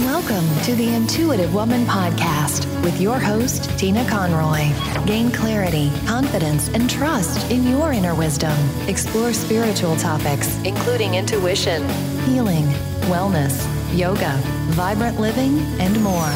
Welcome to the Intuitive Woman Podcast with your host, Tina Conroy. Gain clarity, confidence, and trust in your inner wisdom. Explore spiritual topics, including intuition, healing, wellness, yoga, vibrant living, and more.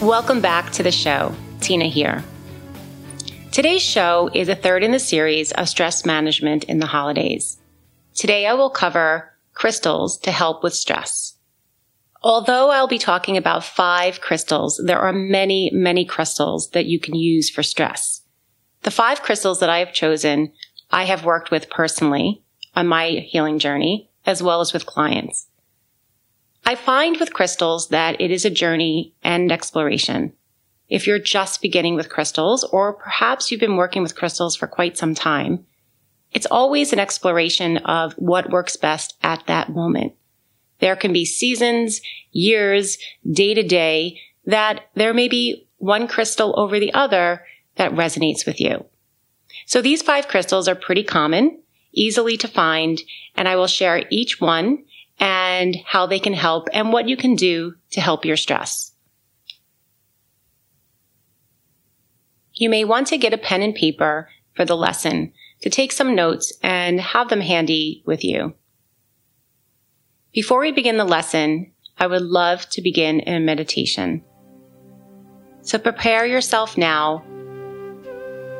Welcome back to the show. Tina here. Today's show is a third in the series of stress management in the holidays. Today I will cover crystals to help with stress. Although I'll be talking about five crystals, there are many, many crystals that you can use for stress. The five crystals that I have chosen, I have worked with personally on my healing journey, as well as with clients. I find with crystals that it is a journey and exploration. If you're just beginning with crystals, or perhaps you've been working with crystals for quite some time, it's always an exploration of what works best at that moment. There can be seasons, years, day to day that there may be one crystal over the other that resonates with you. So these five crystals are pretty common, easily to find, and I will share each one and how they can help and what you can do to help your stress. You may want to get a pen and paper for the lesson to take some notes and have them handy with you. Before we begin the lesson, I would love to begin in a meditation. So prepare yourself now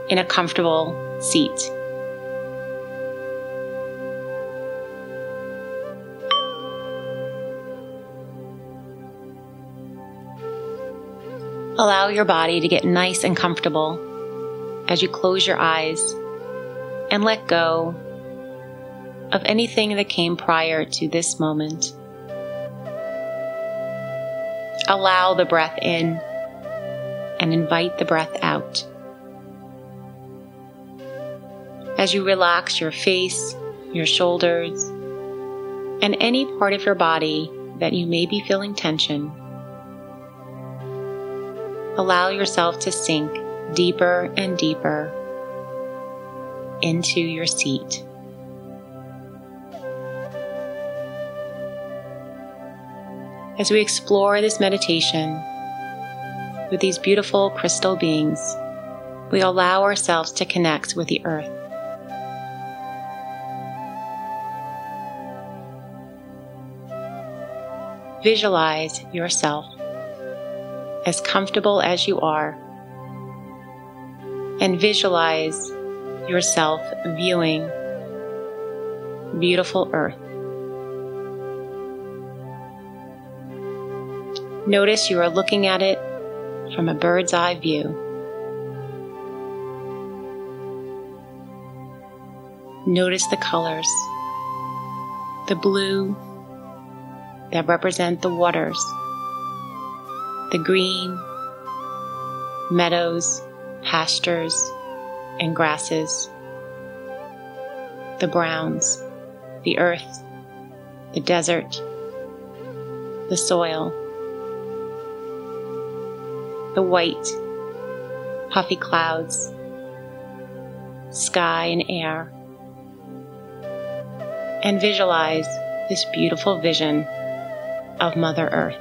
in a comfortable seat. Allow your body to get nice and comfortable as you close your eyes and let go of anything that came prior to this moment. Allow the breath in and invite the breath out. As you relax your face, your shoulders, and any part of your body that you may be feeling tension, allow yourself to sink deeper and deeper into your seat. As we explore this meditation with these beautiful crystal beings, we allow ourselves to connect with the earth. Visualize yourself as comfortable as you are and visualize yourself viewing beautiful earth. Notice you are looking at it from a bird's eye view. Notice the colors. The blue that represent the waters. The green, meadows, pastures, and grasses, the browns, the earth, the desert, the soil, the white, puffy clouds, sky and air, and visualize this beautiful vision of Mother Earth.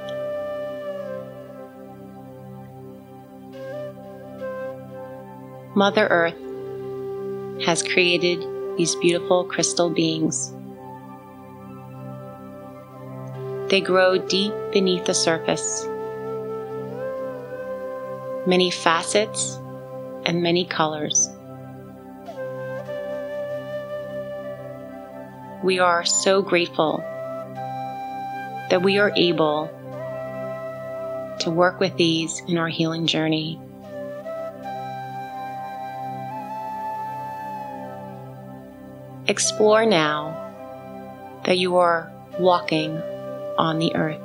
Mother Earth has created these beautiful crystal beings. They grow deep beneath the surface. Many facets and many colors. We are so grateful that we are able to work with these in our healing journey. Explore now that you are walking on the earth.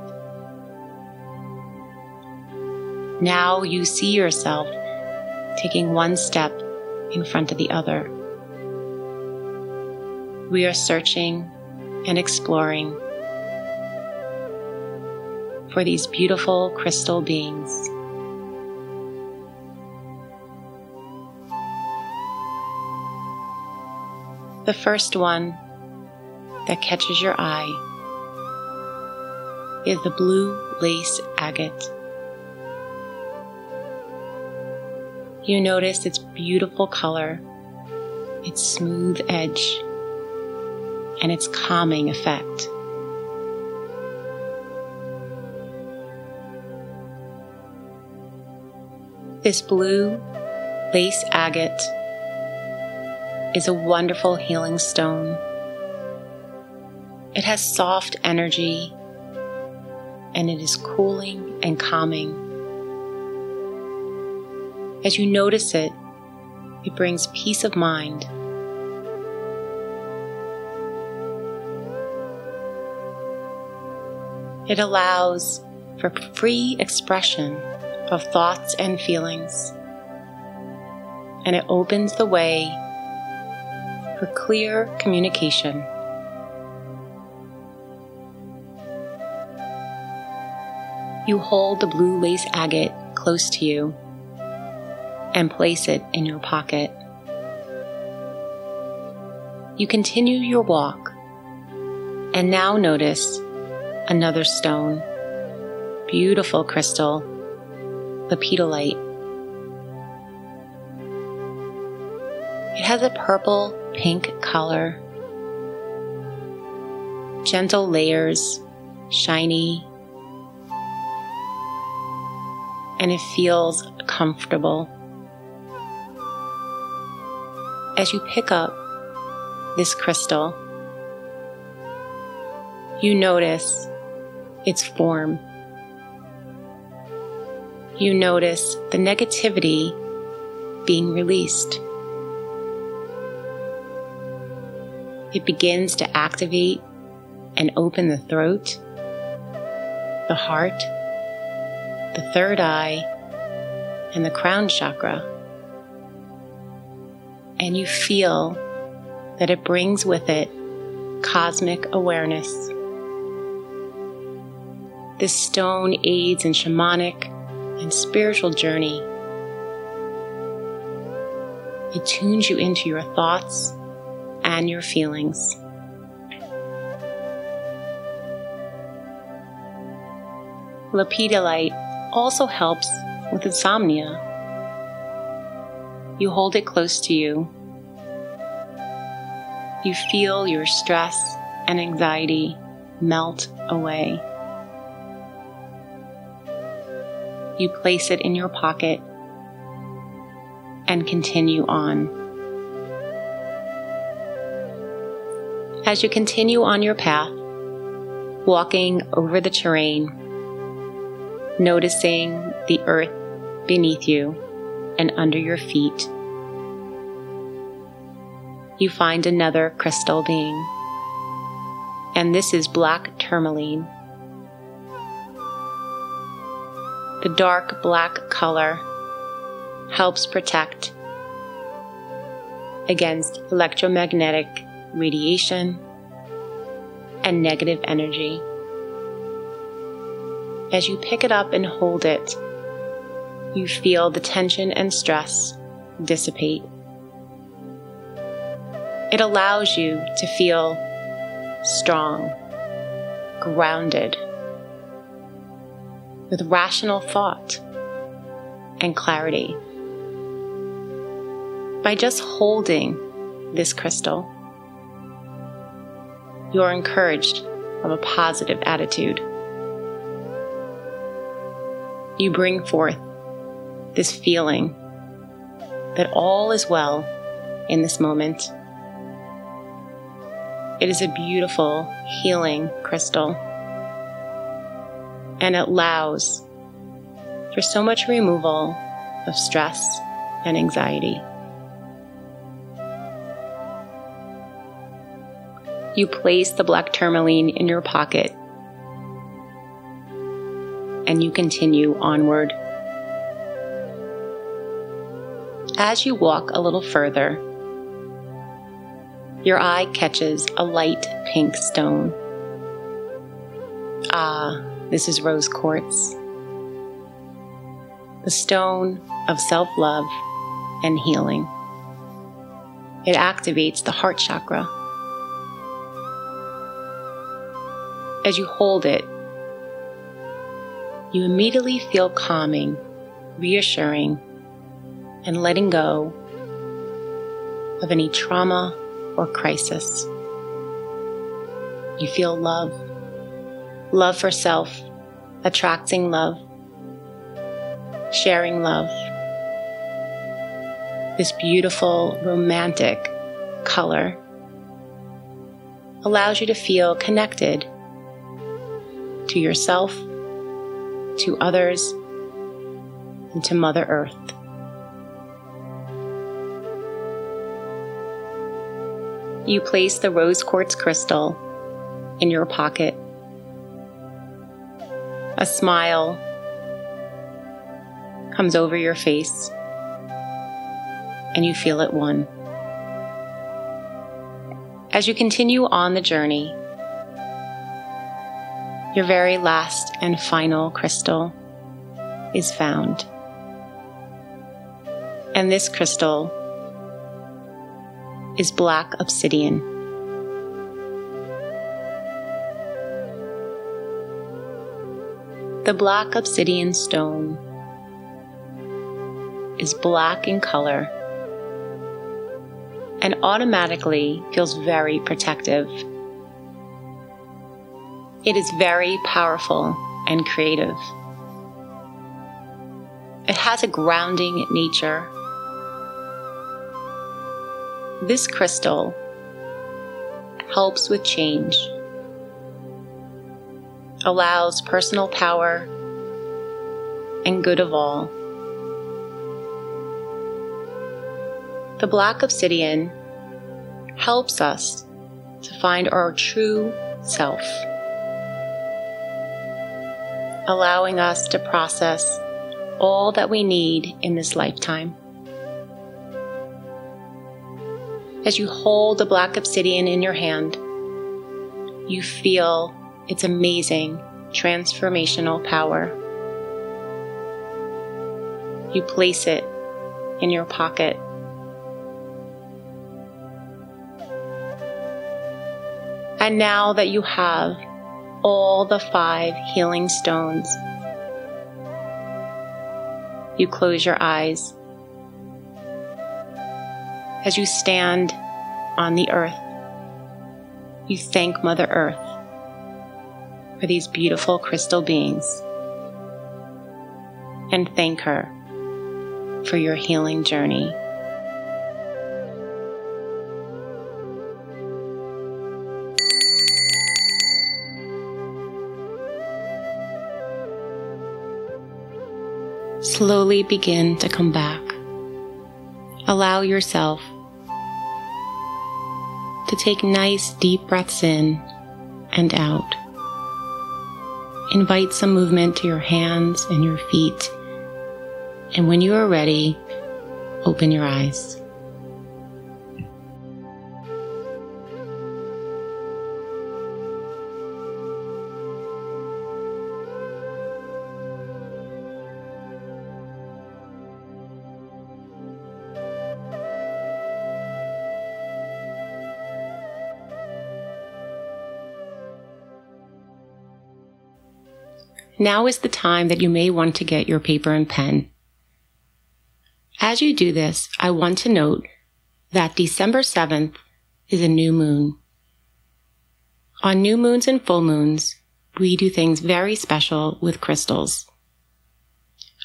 Now you see yourself taking one step in front of the other. We are searching and exploring for these beautiful crystal beings. the first one that catches your eye is the blue lace agate. You notice its beautiful color, its smooth edge, and its calming effect. This blue lace agate is a wonderful healing stone. It has soft energy and it is cooling and calming. As you notice it, it brings peace of mind. It allows for free expression of thoughts and feelings, and it opens the way for clear communication. You hold the blue lace agate close to you and place it in your pocket. You continue your walk and now notice another stone, beautiful crystal, lepidolite. It has a purple pink color, gentle layers, shiny, and it feels comfortable. As you pick up this crystal, you notice its form. You notice the negativity being released. It begins to activate and open the throat, the heart, the third eye, and the crown chakra. And you feel that it brings with it cosmic awareness. This stone aids in shamanic and spiritual journey. It tunes you into your thoughts and your feelings. Lepidolite also helps with insomnia. You hold it close to you. You feel your stress and anxiety melt away. You place it in your pocket and continue on. As you continue on your path, walking over the terrain, noticing the earth beneath you and under your feet. You find another crystal being, and this is black tourmaline. The dark black color helps protect against electromagnetic radiation and negative energy. As you pick it up and hold it, you feel the tension and stress dissipate. It allows you to feel strong, grounded, with rational thought and clarity. By just holding this crystal, you're encouraged of a positive attitude. You bring forth this feeling that all is well in this moment. It is a beautiful, healing crystal, and it allows for so much removal of stress and anxiety. You place the black tourmaline in your pocket and you continue onward. As you walk a little further, your eye catches a light pink stone. Ah, this is rose quartz. The stone of self love and healing. It activates the heart chakra. As you hold it, you immediately feel calming, reassuring, and letting go of any trauma or crisis. You feel love, love for self, attracting love, sharing love. This beautiful, romantic color allows you to feel connected to yourself, to others, and to Mother Earth. You place the rose quartz crystal in your pocket. A smile comes over your face, and you feel it one. As you continue on the journey, your very last and final crystal is found. And this crystal is black obsidian. The black obsidian stone is black in color and automatically feels very protective. It is very powerful and creative. It has a grounding nature. This crystal helps with change, allows personal power and good of all. The black obsidian helps us to find our true self, allowing us to process all that we need in this lifetime. As you hold the black obsidian in your hand, you feel its amazing transformational power. You place it in your pocket And now that you have all the five healing stones, you close your eyes as you stand on the earth. You thank Mother Earth for these beautiful crystal beings and thank her for your healing journey. slowly begin to come back. Allow yourself to take nice deep breaths in and out. Invite some movement to your hands and your feet. And when you are ready, open your eyes. Now is the time that you may want to get your paper and pen. As you do this, I want to note that December 7th is a new moon. On new moons and full moons, we do things very special with crystals.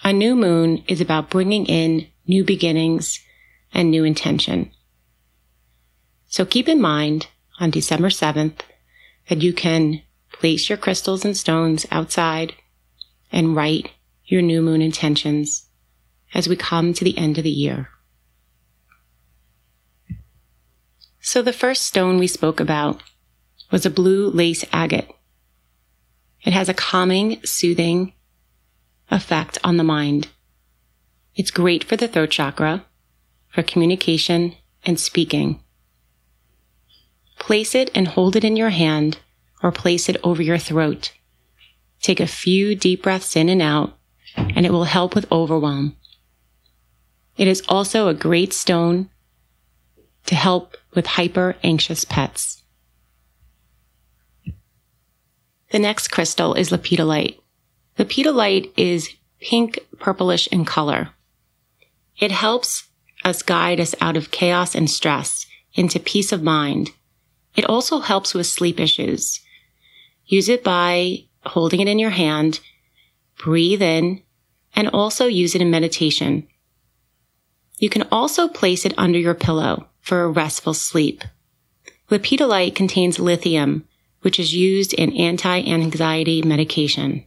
A new moon is about bringing in new beginnings and new intention. So keep in mind on December 7th that you can place your crystals and stones outside and write your new moon intentions as we come to the end of the year. So the first stone we spoke about was a blue lace agate. It has a calming, soothing effect on the mind. It's great for the throat chakra, for communication and speaking. Place it and hold it in your hand or place it over your throat Take a few deep breaths in and out, and it will help with overwhelm. It is also a great stone to help with hyper anxious pets. The next crystal is lepidolite. Lepidolite is pink purplish in color. It helps us guide us out of chaos and stress into peace of mind. It also helps with sleep issues. Use it by holding it in your hand, breathe in, and also use it in meditation. You can also place it under your pillow for a restful sleep. Lepidolite contains lithium, which is used in anti-anxiety medication.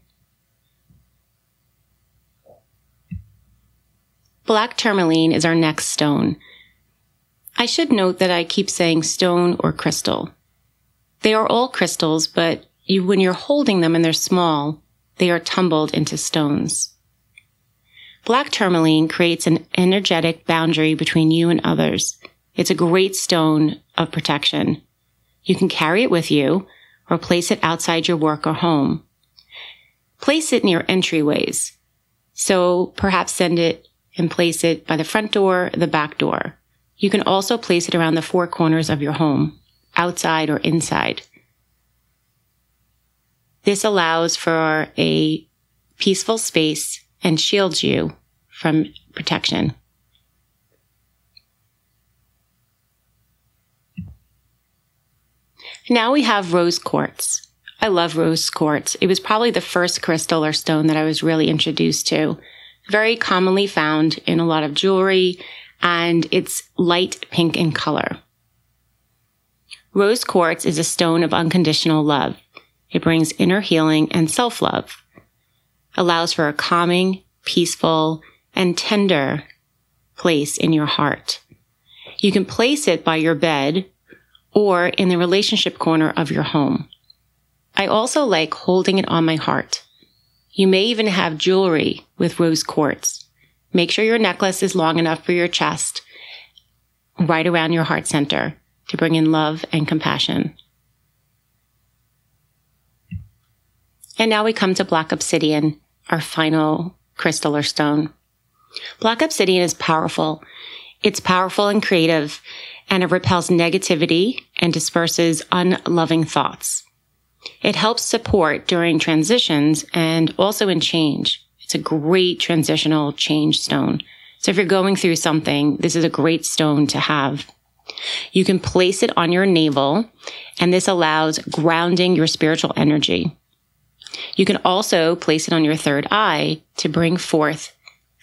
Black tourmaline is our next stone. I should note that I keep saying stone or crystal. They are all crystals, but you, when you're holding them and they're small, they are tumbled into stones. Black tourmaline creates an energetic boundary between you and others. It's a great stone of protection. You can carry it with you or place it outside your work or home. Place it near entryways. So perhaps send it and place it by the front door, the back door. You can also place it around the four corners of your home, outside or inside. This allows for a peaceful space and shields you from protection. Now we have rose quartz. I love rose quartz. It was probably the first crystal or stone that I was really introduced to. Very commonly found in a lot of jewelry and it's light pink in color. Rose quartz is a stone of unconditional love. It brings inner healing and self love, allows for a calming, peaceful, and tender place in your heart. You can place it by your bed or in the relationship corner of your home. I also like holding it on my heart. You may even have jewelry with rose quartz. Make sure your necklace is long enough for your chest, right around your heart center to bring in love and compassion. And now we come to black obsidian, our final crystal or stone. Black obsidian is powerful. It's powerful and creative, and it repels negativity and disperses unloving thoughts. It helps support during transitions and also in change. It's a great transitional change stone. So if you're going through something, this is a great stone to have. You can place it on your navel, and this allows grounding your spiritual energy. You can also place it on your third eye to bring forth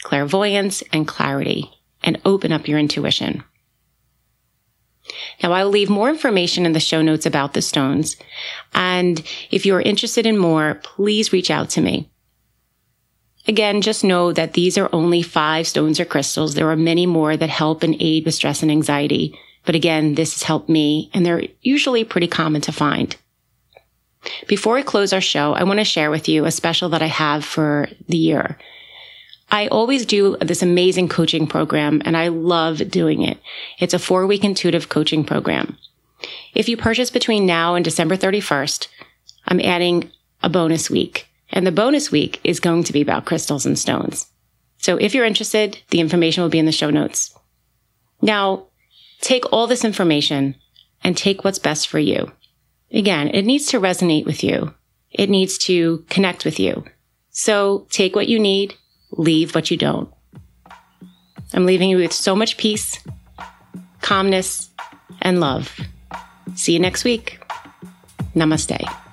clairvoyance and clarity and open up your intuition. Now, I will leave more information in the show notes about the stones. And if you are interested in more, please reach out to me. Again, just know that these are only five stones or crystals. There are many more that help and aid with stress and anxiety. But again, this has helped me and they're usually pretty common to find. Before I close our show, I want to share with you a special that I have for the year. I always do this amazing coaching program and I love doing it. It's a four week intuitive coaching program. If you purchase between now and December 31st, I'm adding a bonus week and the bonus week is going to be about crystals and stones. So if you're interested, the information will be in the show notes. Now, take all this information and take what's best for you. Again, it needs to resonate with you. It needs to connect with you. So take what you need leave what you don't. I'm leaving you with so much peace, calmness, and love. See you next week. Namaste.